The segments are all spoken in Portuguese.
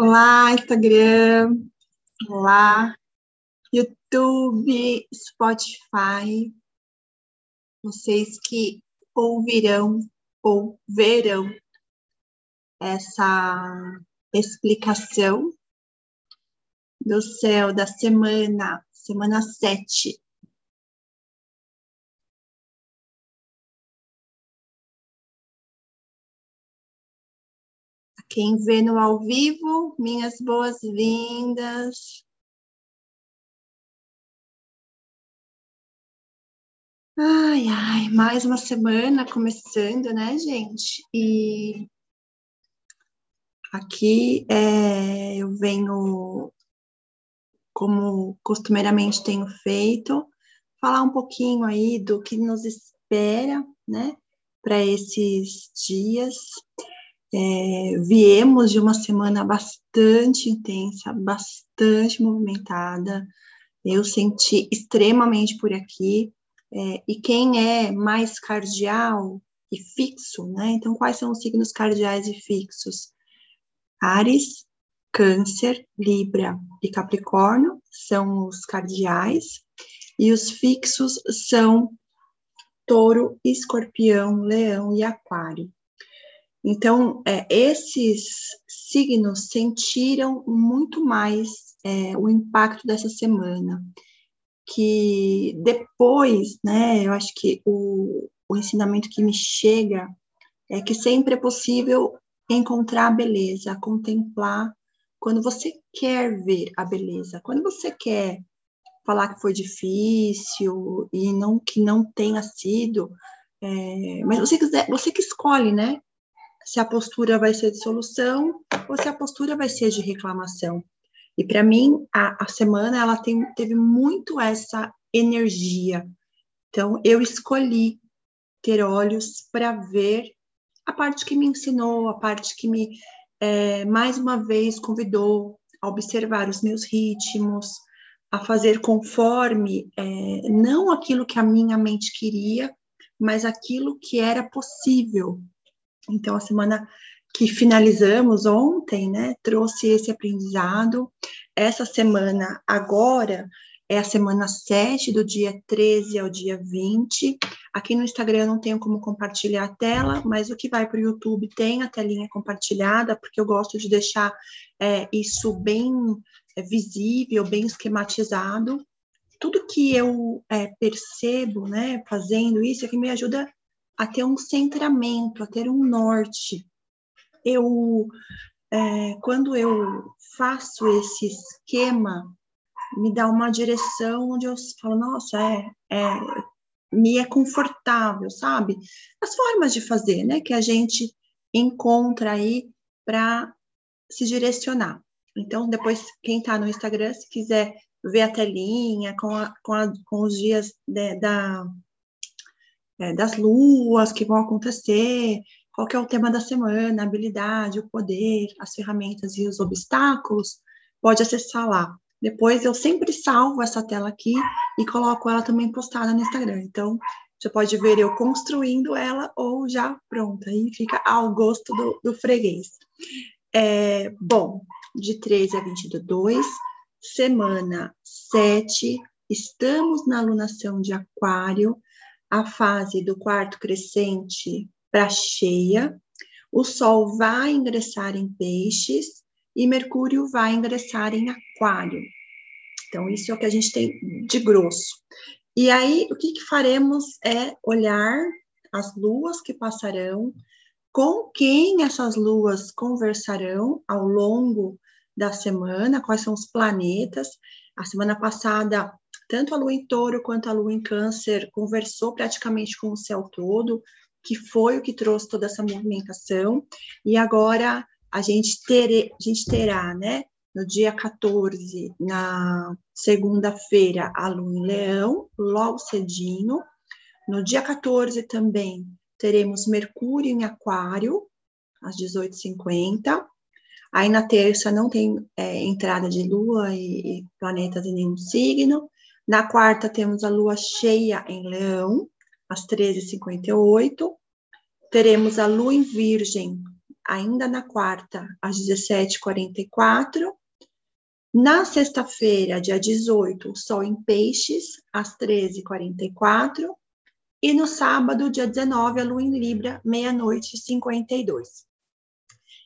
Olá, Instagram. Olá, YouTube, Spotify. Vocês que ouvirão ou verão essa explicação do céu da semana, semana 7 Quem vê no ao vivo, minhas boas-vindas. Ai, ai, mais uma semana começando, né, gente? E aqui é, eu venho, como costumeiramente tenho feito, falar um pouquinho aí do que nos espera, né, para esses dias. É, viemos de uma semana bastante intensa, bastante movimentada. Eu senti extremamente por aqui. É, e quem é mais cardial e fixo, né? Então, quais são os signos cardiais e fixos? Ares, Câncer, Libra e Capricórnio são os cardiais, e os fixos são Touro, Escorpião, Leão e Aquário. Então, é, esses signos sentiram muito mais é, o impacto dessa semana, que depois, né, eu acho que o, o ensinamento que me chega é que sempre é possível encontrar a beleza, contemplar quando você quer ver a beleza, quando você quer falar que foi difícil e não que não tenha sido, é, mas você quiser, você que escolhe, né? Se a postura vai ser de solução ou se a postura vai ser de reclamação. E para mim, a, a, semana ela tem, teve muito essa energia. Então, eu escolhi ter olhos para ver a parte que me ensinou, a parte que me, é, mais uma vez, convidou a observar os meus ritmos, a fazer conforme, é, não aquilo que a minha mente queria, mas aquilo que era possível então, a semana que finalizamos ontem, né, trouxe esse aprendizado. Essa semana, agora, é a semana 7, do dia 13 ao dia 20. Aqui no Instagram eu não tenho como compartilhar a tela, mas o que vai para o YouTube tem a telinha compartilhada, porque eu gosto de deixar é, isso bem é, visível, bem esquematizado. Tudo que eu é, percebo, né, fazendo isso, é que me ajuda a ter um centramento, a ter um norte. Eu, é, quando eu faço esse esquema, me dá uma direção onde eu falo, nossa, é, é me é confortável, sabe? As formas de fazer, né, que a gente encontra aí para se direcionar. Então, depois, quem está no Instagram, se quiser ver a telinha com, a, com, a, com os dias de, da, é, das luas que vão acontecer, qual é o tema da semana, a habilidade, o poder, as ferramentas e os obstáculos, pode acessar lá. Depois eu sempre salvo essa tela aqui e coloco ela também postada no Instagram. Então, você pode ver eu construindo ela ou já pronta, aí fica ao gosto do, do freguês. É, bom, de 13 a 22, semana 7, estamos na alunação de Aquário, a fase do quarto crescente para cheia, o Sol vai ingressar em peixes e Mercúrio vai ingressar em aquário. Então, isso é o que a gente tem de grosso. E aí, o que, que faremos é olhar as luas que passarão, com quem essas luas conversarão ao longo da semana, quais são os planetas. A semana passada tanto a lua em touro quanto a lua em câncer conversou praticamente com o céu todo, que foi o que trouxe toda essa movimentação, e agora a gente, ter, a gente terá, né, no dia 14, na segunda-feira, a lua em leão, logo cedinho, no dia 14 também teremos Mercúrio em Aquário, às 18h50. Aí na terça não tem é, entrada de Lua e, e planetas em nenhum signo. Na quarta, temos a lua cheia em Leão, às 13h58. Teremos a lua em Virgem, ainda na quarta, às 17h44. Na sexta-feira, dia 18, Sol em Peixes, às 13h44. E no sábado, dia 19, a Lua em Libra, meia-noite e 52.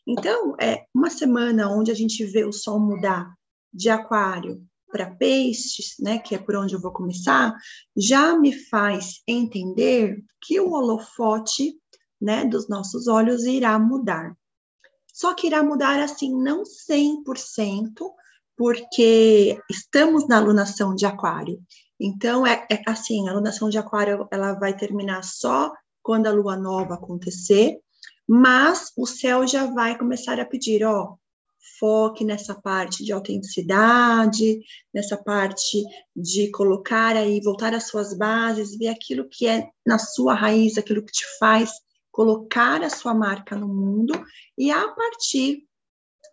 Então, é uma semana onde a gente vê o Sol mudar de Aquário para Peixes, né, que é por onde eu vou começar, já me faz entender que o holofote, né, dos nossos olhos irá mudar. Só que irá mudar assim, não 100%, porque estamos na alunação de Aquário. Então, é, é assim, a alunação de Aquário ela vai terminar só quando a lua nova acontecer, mas o céu já vai começar a pedir, ó, foque nessa parte de autenticidade, nessa parte de colocar aí, voltar às suas bases, ver aquilo que é na sua raiz, aquilo que te faz colocar a sua marca no mundo, e a partir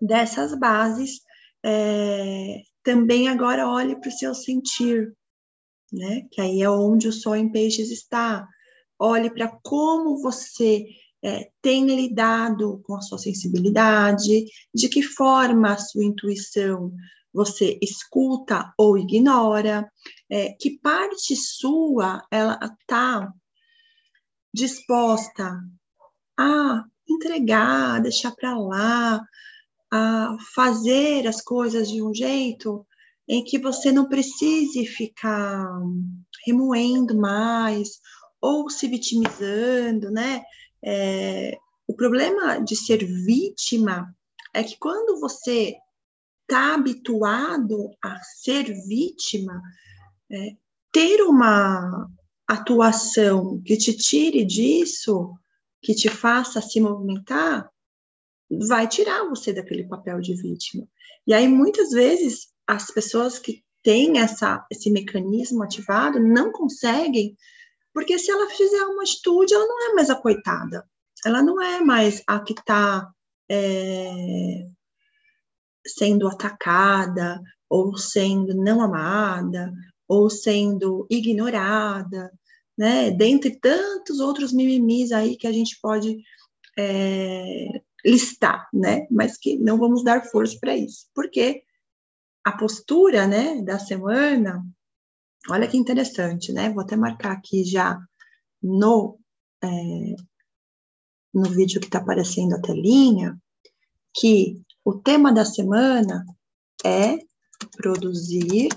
dessas bases, é, também agora olhe para o seu sentir, né? Que aí é onde o sol em peixes está. Olhe para como você é, tem lidado com a sua sensibilidade, de que forma a sua intuição você escuta ou ignora, é, que parte sua ela está disposta a entregar, deixar para lá, a fazer as coisas de um jeito em que você não precise ficar remoendo mais ou se vitimizando, né? É, o problema de ser vítima é que quando você está habituado a ser vítima, é, ter uma atuação que te tire disso, que te faça se movimentar, vai tirar você daquele papel de vítima. E aí, muitas vezes, as pessoas que têm essa, esse mecanismo ativado não conseguem porque se ela fizer uma atitude, ela não é mais a coitada. Ela não é mais a que está é, sendo atacada, ou sendo não amada, ou sendo ignorada, né? Dentre tantos outros mimimis aí que a gente pode é, listar, né? Mas que não vamos dar força para isso. Porque a postura, né, da semana Olha que interessante, né? Vou até marcar aqui já no, é, no vídeo que está aparecendo a telinha, que o tema da semana é produzir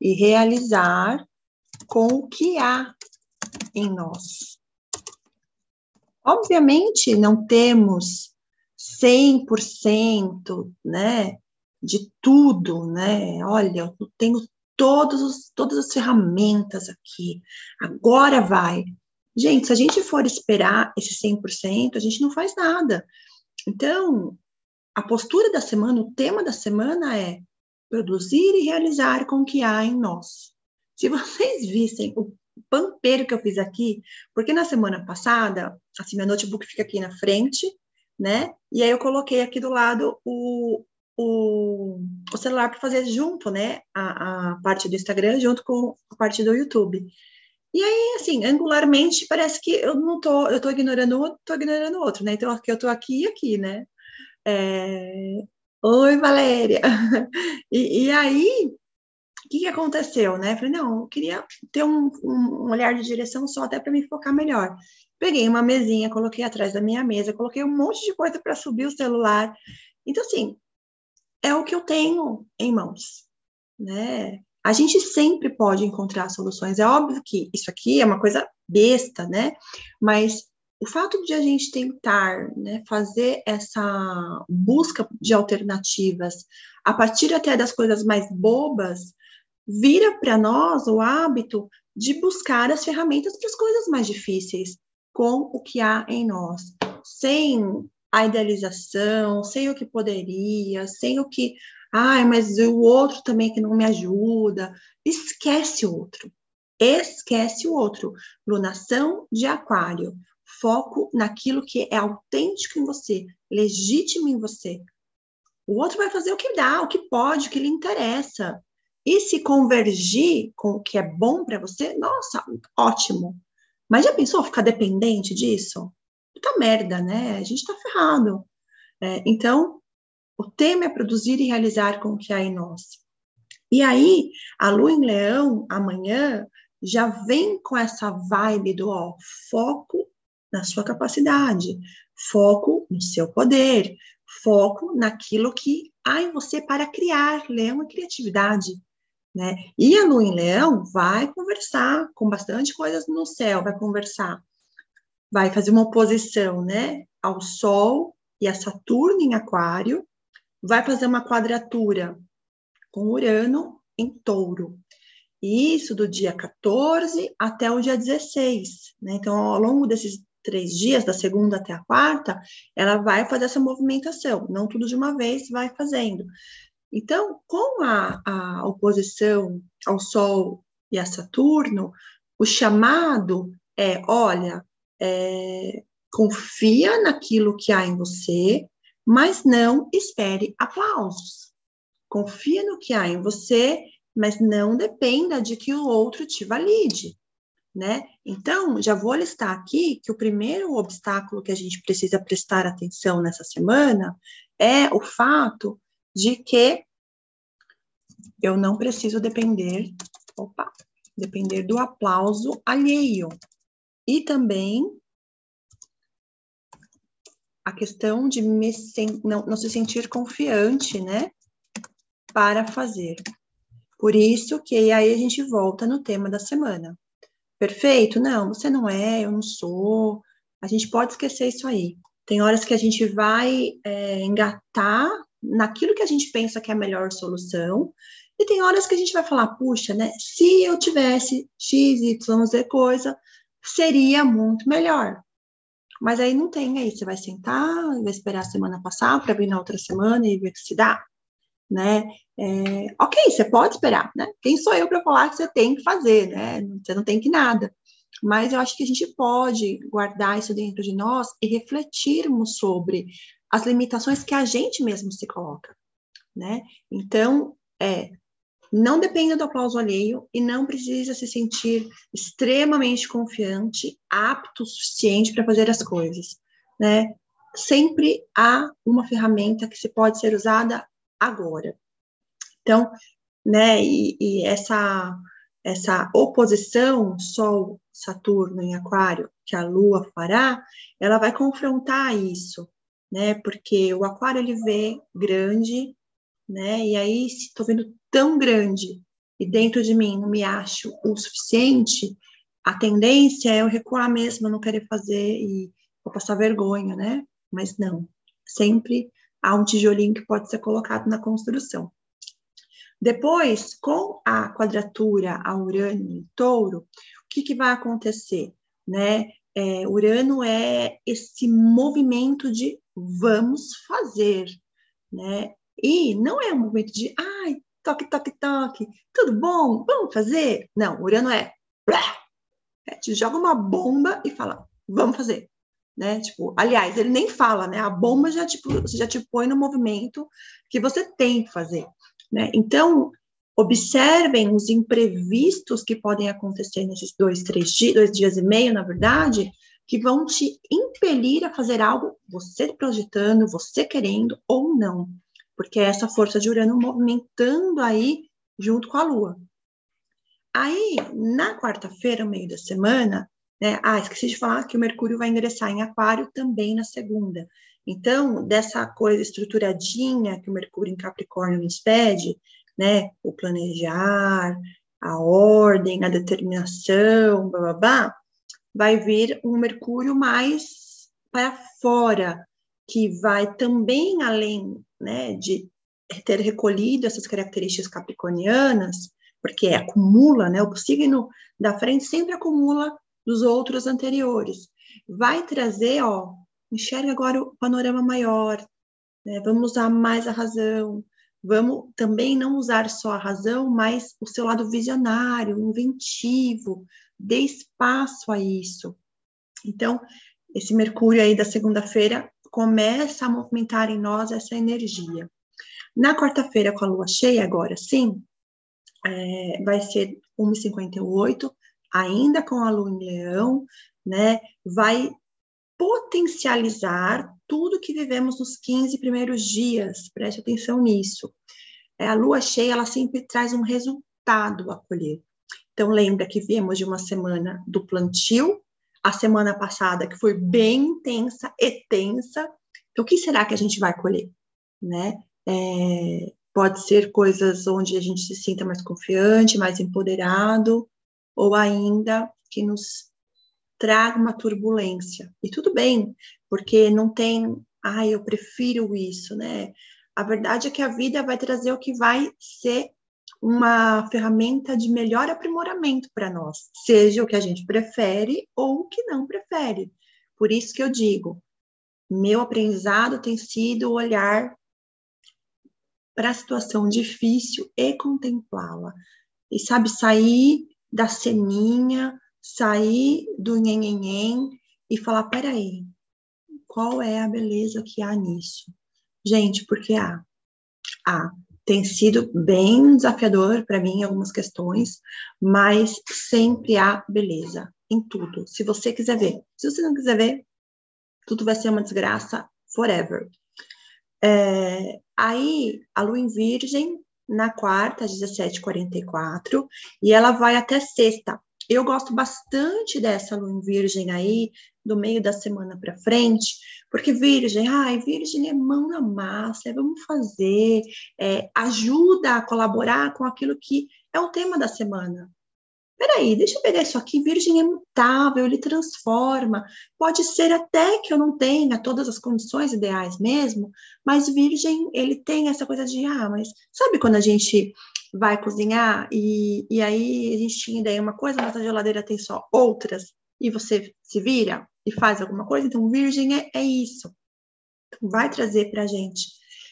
e realizar com o que há em nós. Obviamente, não temos 100%, né, de tudo, né? Olha, eu tenho todos os, todas as ferramentas aqui, agora vai. Gente, se a gente for esperar esse 100%, a gente não faz nada. Então, a postura da semana, o tema da semana é produzir e realizar com o que há em nós. Se vocês vissem o pampeiro que eu fiz aqui, porque na semana passada, assim, meu notebook fica aqui na frente, né? E aí eu coloquei aqui do lado o, o, o celular para fazer junto, né, a, a parte do Instagram junto com a parte do YouTube. E aí, assim, angularmente, parece que eu não tô, eu tô ignorando um, tô ignorando o outro, né? Então, aqui eu tô aqui e aqui, né? É... Oi, Valéria! E, e aí, o que, que aconteceu, né? Falei, não, eu queria ter um, um olhar de direção só até para me focar melhor. Peguei uma mesinha, coloquei atrás da minha mesa, coloquei um monte de coisa para subir o celular. Então, assim, é o que eu tenho em mãos, né? A gente sempre pode encontrar soluções. É óbvio que isso aqui é uma coisa besta, né? Mas o fato de a gente tentar né, fazer essa busca de alternativas a partir até das coisas mais bobas, vira para nós o hábito de buscar as ferramentas para as coisas mais difíceis, com o que há em nós, sem a idealização, sem o que poderia, sem o que, ai, mas o outro também que não me ajuda. Esquece o outro. Esquece o outro. Lunação de aquário. Foco naquilo que é autêntico em você, legítimo em você. O outro vai fazer o que dá, o que pode, o que lhe interessa. E se convergir com o que é bom para você, nossa, ótimo. Mas já pensou ficar dependente disso? Puta merda, né? A gente tá ferrado. É, então, o tema é produzir e realizar com o que há em nós. E aí, a lua em leão, amanhã, já vem com essa vibe do ó, foco na sua capacidade, foco no seu poder, foco naquilo que há em você para criar. Leão é criatividade. Né? E a lua em leão vai conversar com bastante coisas no céu, vai conversar, vai fazer uma oposição, né, ao Sol e a Saturno em Aquário, vai fazer uma quadratura com Urano em Touro. Isso do dia 14 até o dia 16, né? Então, ao longo desses três dias, da segunda até a quarta, ela vai fazer essa movimentação, não tudo de uma vez, vai fazendo. Então, com a, a oposição ao Sol e a Saturno, o chamado é: olha, é, confia naquilo que há em você, mas não espere aplausos. Confia no que há em você, mas não dependa de que o outro te valide, né? Então, já vou listar aqui que o primeiro obstáculo que a gente precisa prestar atenção nessa semana é o fato de que eu não preciso depender, opa, depender do aplauso alheio. E também a questão de me, não, não se sentir confiante, né, para fazer. Por isso que aí a gente volta no tema da semana. Perfeito? Não, você não é, eu não sou. A gente pode esquecer isso aí. Tem horas que a gente vai é, engatar naquilo que a gente pensa que é a melhor solução, e tem horas que a gente vai falar, puxa, né? Se eu tivesse X, Y, Z coisa, seria muito melhor. Mas aí não tem aí, você vai sentar, vai esperar a semana passar para vir na outra semana e ver se dá, né? É, ok, você pode esperar, né? Quem sou eu para falar que você tem que fazer, né? Você não tem que nada. Mas eu acho que a gente pode guardar isso dentro de nós e refletirmos sobre as limitações que a gente mesmo se coloca, né? Então, é, não dependa do aplauso alheio e não precisa se sentir extremamente confiante, apto o suficiente para fazer as coisas, né? Sempre há uma ferramenta que se pode ser usada agora. Então, né, e, e essa essa oposição Sol Saturno em Aquário que a Lua fará, ela vai confrontar isso, né? Porque o Aquário ele vê grande, né? E aí se estou vendo tão grande e dentro de mim não me acho o suficiente, a tendência é eu recuar mesmo, não querer fazer e vou passar vergonha, né? Mas não, sempre há um tijolinho que pode ser colocado na construção. Depois, com a quadratura a Urano em touro, o que, que vai acontecer? Né? É, Urano é esse movimento de vamos fazer, né? E não é um movimento de, ai, toque, toque, toque, tudo bom? Vamos fazer? Não, Urano é, é te joga uma bomba e fala, vamos fazer. Né? Tipo, aliás, ele nem fala, né? A bomba já tipo, já te põe no movimento que você tem que fazer, né? Então, observem os imprevistos que podem acontecer nesses dois, três dias, dois dias e meio, na verdade, que vão te impelir a fazer algo, você projetando, você querendo ou não porque é essa força de Urano movimentando aí junto com a Lua. Aí, na quarta-feira, meio da semana, né? Ah, esqueci de falar que o Mercúrio vai ingressar em Aquário também na segunda. Então, dessa coisa estruturadinha que o Mercúrio em Capricórnio nos pede, né? O planejar, a ordem, a determinação, blá, blá, blá, vai vir um Mercúrio mais para fora, que vai também além né, de ter recolhido essas características capricornianas, porque acumula, né, o signo da frente sempre acumula dos outros anteriores. Vai trazer, ó, enxerga agora o panorama maior, né, vamos usar mais a razão, vamos também não usar só a razão, mas o seu lado visionário, inventivo, dê espaço a isso. Então, esse Mercúrio aí da segunda-feira começa a movimentar em nós essa energia. Na quarta-feira, com a lua cheia, agora sim, é, vai ser 1h58, ainda com a lua em leão, né? Vai potencializar tudo que vivemos nos 15 primeiros dias. Preste atenção nisso. É, a lua cheia, ela sempre traz um resultado a colher. Então, lembra que viemos de uma semana do plantio, a semana passada, que foi bem intensa e tensa. Então, o que será que a gente vai colher? Né? É, pode ser coisas onde a gente se sinta mais confiante, mais empoderado, ou ainda que nos traga uma turbulência. E tudo bem, porque não tem, ah, eu prefiro isso, né? A verdade é que a vida vai trazer o que vai ser uma ferramenta de melhor aprimoramento para nós, seja o que a gente prefere ou o que não prefere. Por isso que eu digo, meu aprendizado tem sido olhar para a situação difícil e contemplá-la. E sabe, sair da ceninha, sair do nhenhenhen e falar, peraí, qual é a beleza que há nisso? Gente, porque há. Há. Tem sido bem desafiador para mim em algumas questões, mas sempre há beleza em tudo. Se você quiser ver. Se você não quiser ver, tudo vai ser uma desgraça forever. É, aí, a lua em virgem, na quarta, às 17h44, e ela vai até sexta, eu gosto bastante dessa lua virgem aí, do meio da semana para frente, porque virgem, ai, virgem é mão na massa, é vamos fazer, é, ajuda a colaborar com aquilo que é o tema da semana. Peraí, deixa eu pegar isso aqui, virgem é mutável, ele transforma. Pode ser até que eu não tenha todas as condições ideais mesmo, mas virgem, ele tem essa coisa de, ah, mas sabe quando a gente vai cozinhar e, e aí a gente tinha ideia uma coisa, mas a geladeira tem só outras, e você se vira e faz alguma coisa, então virgem é, é isso. Então, vai trazer para a gente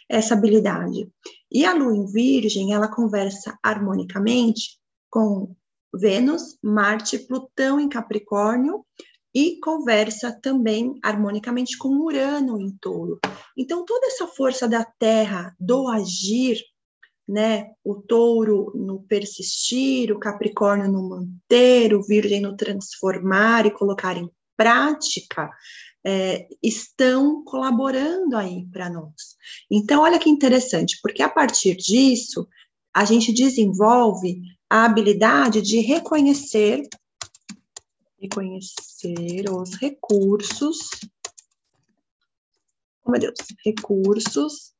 essa habilidade. E a lua em virgem, ela conversa harmonicamente com Vênus, Marte, Plutão em Capricórnio e conversa também harmonicamente com Urano em Touro. Então, toda essa força da Terra do agir né? O touro no persistir, o capricórnio no manter, o virgem no transformar e colocar em prática, é, estão colaborando aí para nós. Então, olha que interessante, porque a partir disso, a gente desenvolve a habilidade de reconhecer reconhecer os recursos, oh meu Deus, recursos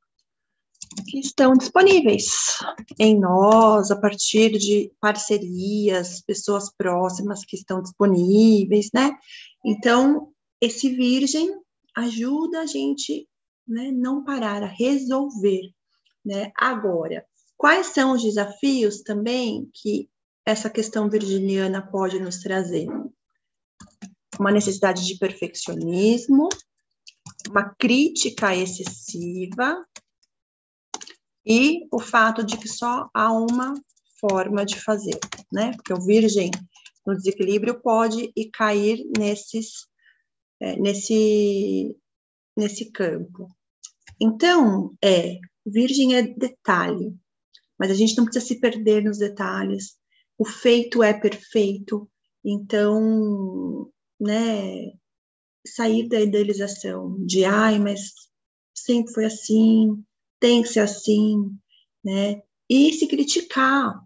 que estão disponíveis em nós, a partir de parcerias, pessoas próximas que estão disponíveis, né? Então, esse virgem ajuda a gente, né, não parar, a resolver, né? Agora, quais são os desafios também que essa questão virginiana pode nos trazer? Uma necessidade de perfeccionismo, uma crítica excessiva, e o fato de que só há uma forma de fazer, né? Porque o virgem no desequilíbrio pode ir cair nesses, é, nesse, nesse campo. Então, é, virgem é detalhe, mas a gente não precisa se perder nos detalhes. O feito é perfeito, então, né, sair da idealização de, ai, mas sempre foi assim, tem que ser assim, né? E se criticar.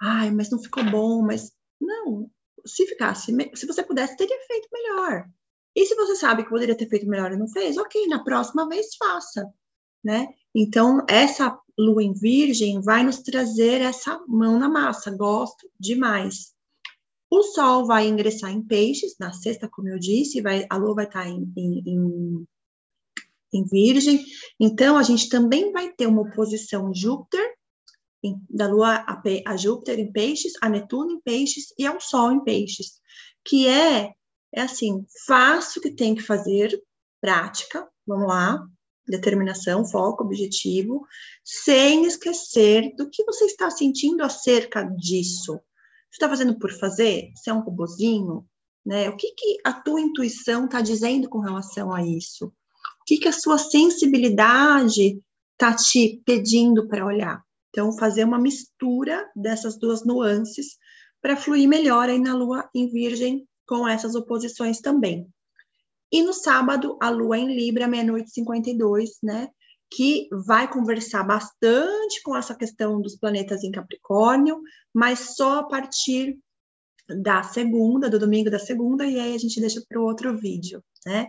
Ai, mas não ficou bom, mas não. Se ficasse, se você pudesse, teria feito melhor. E se você sabe que poderia ter feito melhor e não fez, ok, na próxima vez faça, né? Então, essa lua em virgem vai nos trazer essa mão na massa, gosto demais. O sol vai ingressar em peixes na sexta, como eu disse, vai, a lua vai estar em, em, em em Virgem. Então, a gente também vai ter uma oposição Júpiter, em, da Lua a, a, Júpiter em Peixes, a Netuno em Peixes e ao Sol em Peixes, que é, é assim, faço o que tem que fazer, prática, vamos lá, determinação, foco, objetivo, sem esquecer do que você está sentindo acerca disso. Você está fazendo por fazer? Você é um robozinho? Né? O que, que a tua intuição está dizendo com relação a isso? O que, que a sua sensibilidade está te pedindo para olhar? Então, fazer uma mistura dessas duas nuances para fluir melhor aí na lua em virgem com essas oposições também. E no sábado, a lua em Libra, meia-noite e 52, né? Que vai conversar bastante com essa questão dos planetas em Capricórnio, mas só a partir da segunda, do domingo da segunda, e aí a gente deixa para o outro vídeo, né?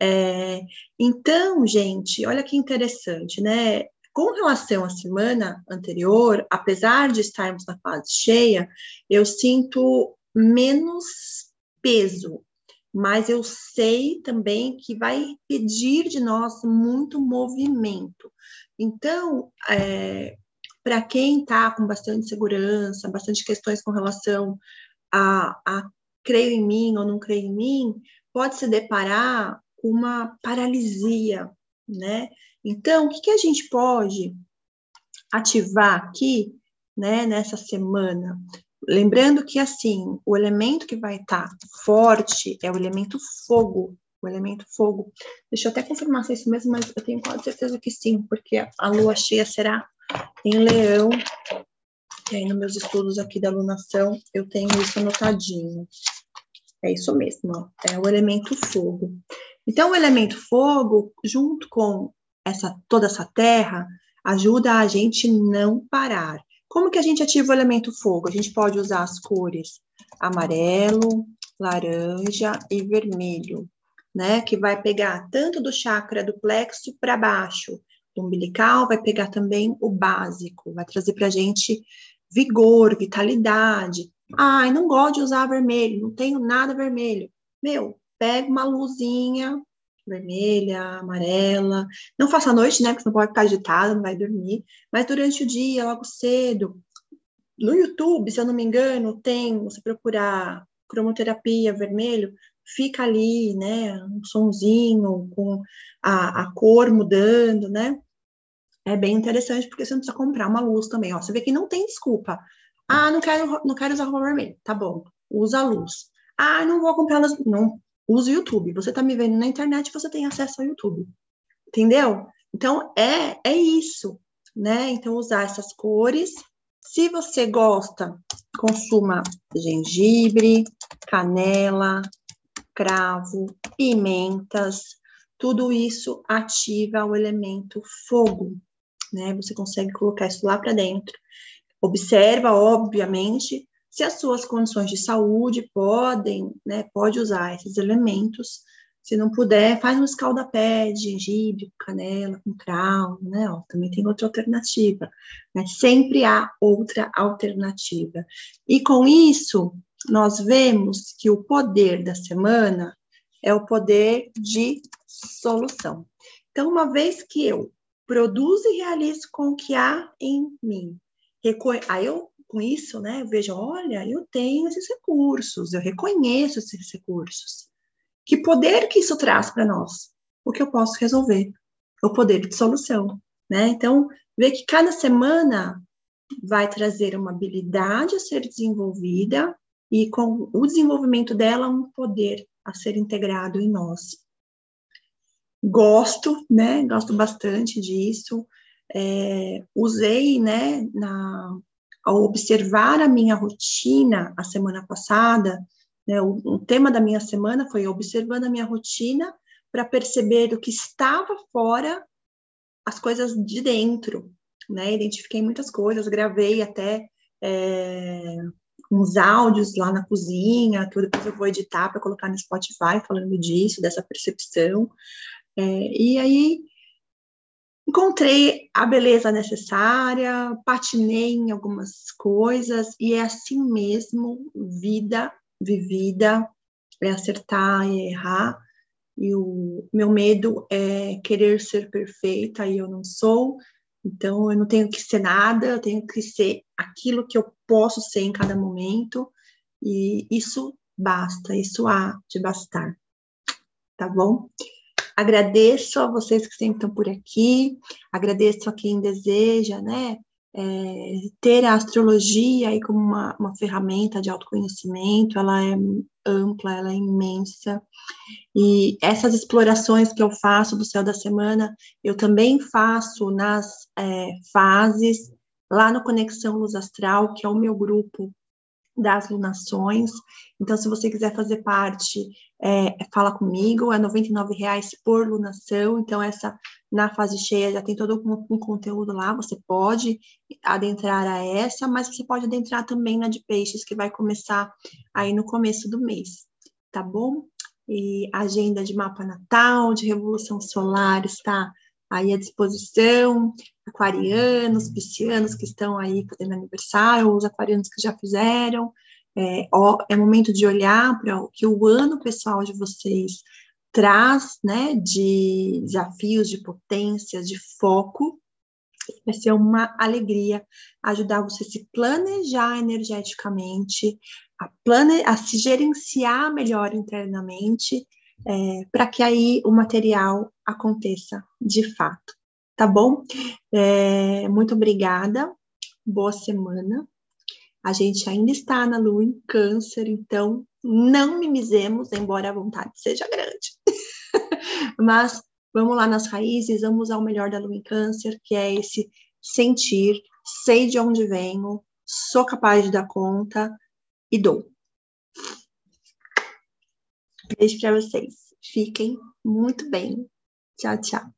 É, então, gente, olha que interessante, né? Com relação à semana anterior, apesar de estarmos na fase cheia, eu sinto menos peso, mas eu sei também que vai pedir de nós muito movimento. Então, é, para quem está com bastante segurança, bastante questões com relação a, a creio em mim ou não creio em mim, pode se deparar com uma paralisia, né? Então, o que, que a gente pode ativar aqui, né, nessa semana? Lembrando que, assim, o elemento que vai estar tá forte é o elemento fogo, o elemento fogo. Deixa eu até confirmar se é isso mesmo, mas eu tenho quase certeza que sim, porque a lua cheia será em leão, e aí, nos meus estudos aqui da alunação, eu tenho isso anotadinho. É isso mesmo, é o elemento fogo. Então, o elemento fogo, junto com essa toda essa terra, ajuda a gente não parar. Como que a gente ativa o elemento fogo? A gente pode usar as cores amarelo, laranja e vermelho, né? Que vai pegar tanto do chakra do plexo para baixo, do umbilical, vai pegar também o básico, vai trazer para a gente vigor, vitalidade. Ai, não gosto de usar vermelho, não tenho nada vermelho. Meu, pega uma luzinha vermelha, amarela. Não faça à noite, né? Porque você não pode ficar agitado, não vai dormir. Mas durante o dia, logo cedo. No YouTube, se eu não me engano, tem, você procurar cromoterapia vermelho, fica ali, né? Um sonzinho com a, a cor mudando, né? é bem interessante porque você não precisa comprar uma luz também. Ó, você vê que não tem desculpa. Ah, não quero, não quero usar roupa vermelha. Tá bom, usa a luz. Ah, não vou comprar luz. Não, usa o YouTube. Você tá me vendo na internet, você tem acesso ao YouTube. Entendeu? Então, é, é isso, né? Então, usar essas cores. Se você gosta, consuma gengibre, canela, cravo, pimentas. Tudo isso ativa o elemento fogo, né? Você consegue colocar isso lá para dentro. Observa, obviamente, se as suas condições de saúde podem, né, pode usar esses elementos. Se não puder, faz um escaldapé de gengibre, canela, com cravo, né? Ó, também tem outra alternativa. Né? Sempre há outra alternativa. E com isso, nós vemos que o poder da semana é o poder de solução. Então, uma vez que eu produzo e realizo com o que há em mim. Aí eu, com isso, né, eu vejo, olha, eu tenho esses recursos, eu reconheço esses recursos. Que poder que isso traz para nós? O que eu posso resolver? O poder de solução, né? Então, ver que cada semana vai trazer uma habilidade a ser desenvolvida e com o desenvolvimento dela um poder a ser integrado em nós gosto, né? Gosto bastante disso. É, usei, né, na, ao observar a minha rotina a semana passada, né, o, o tema da minha semana foi observando a minha rotina para perceber o que estava fora, as coisas de dentro, né? Identifiquei muitas coisas, gravei até é, uns áudios lá na cozinha, que depois eu vou editar para colocar no Spotify falando disso, dessa percepção. É, e aí encontrei a beleza necessária, patinei em algumas coisas, e é assim mesmo, vida vivida, é acertar e errar, e o meu medo é querer ser perfeita e eu não sou, então eu não tenho que ser nada, eu tenho que ser aquilo que eu posso ser em cada momento, e isso basta, isso há de bastar, tá bom? Agradeço a vocês que sempre estão por aqui, agradeço a quem deseja, né, é, ter a astrologia aí como uma, uma ferramenta de autoconhecimento, ela é ampla, ela é imensa, e essas explorações que eu faço do céu da semana, eu também faço nas é, fases, lá no Conexão Luz Astral, que é o meu grupo das lunações. Então, se você quiser fazer parte, é, fala comigo, é R$ 99,00 por lunação. Então, essa na fase cheia já tem todo um, um, conteúdo lá. Você pode adentrar a essa, mas você pode adentrar também na de peixes, que vai começar aí no começo do mês, tá bom? E agenda de mapa natal, de revolução solar está aí à disposição, aquarianos, piscianos que estão aí fazendo aniversário, os aquarianos que já fizeram. É, ó, é momento de olhar para o que o ano pessoal de vocês traz, né, de desafios, de potências, de foco. Vai ser uma alegria ajudar você a se planejar energeticamente, a, plane, a se gerenciar melhor internamente é, para que aí o material aconteça de fato. Tá bom? É, muito obrigada, boa semana. A gente ainda está na lua em câncer, então não mimizemos, embora a vontade seja grande. Mas vamos lá nas raízes, vamos ao melhor da lua em câncer, que é esse sentir, sei de onde venho, sou capaz de dar conta e dou. Beijo para vocês. Fiquem muito bem. Tchau, tchau.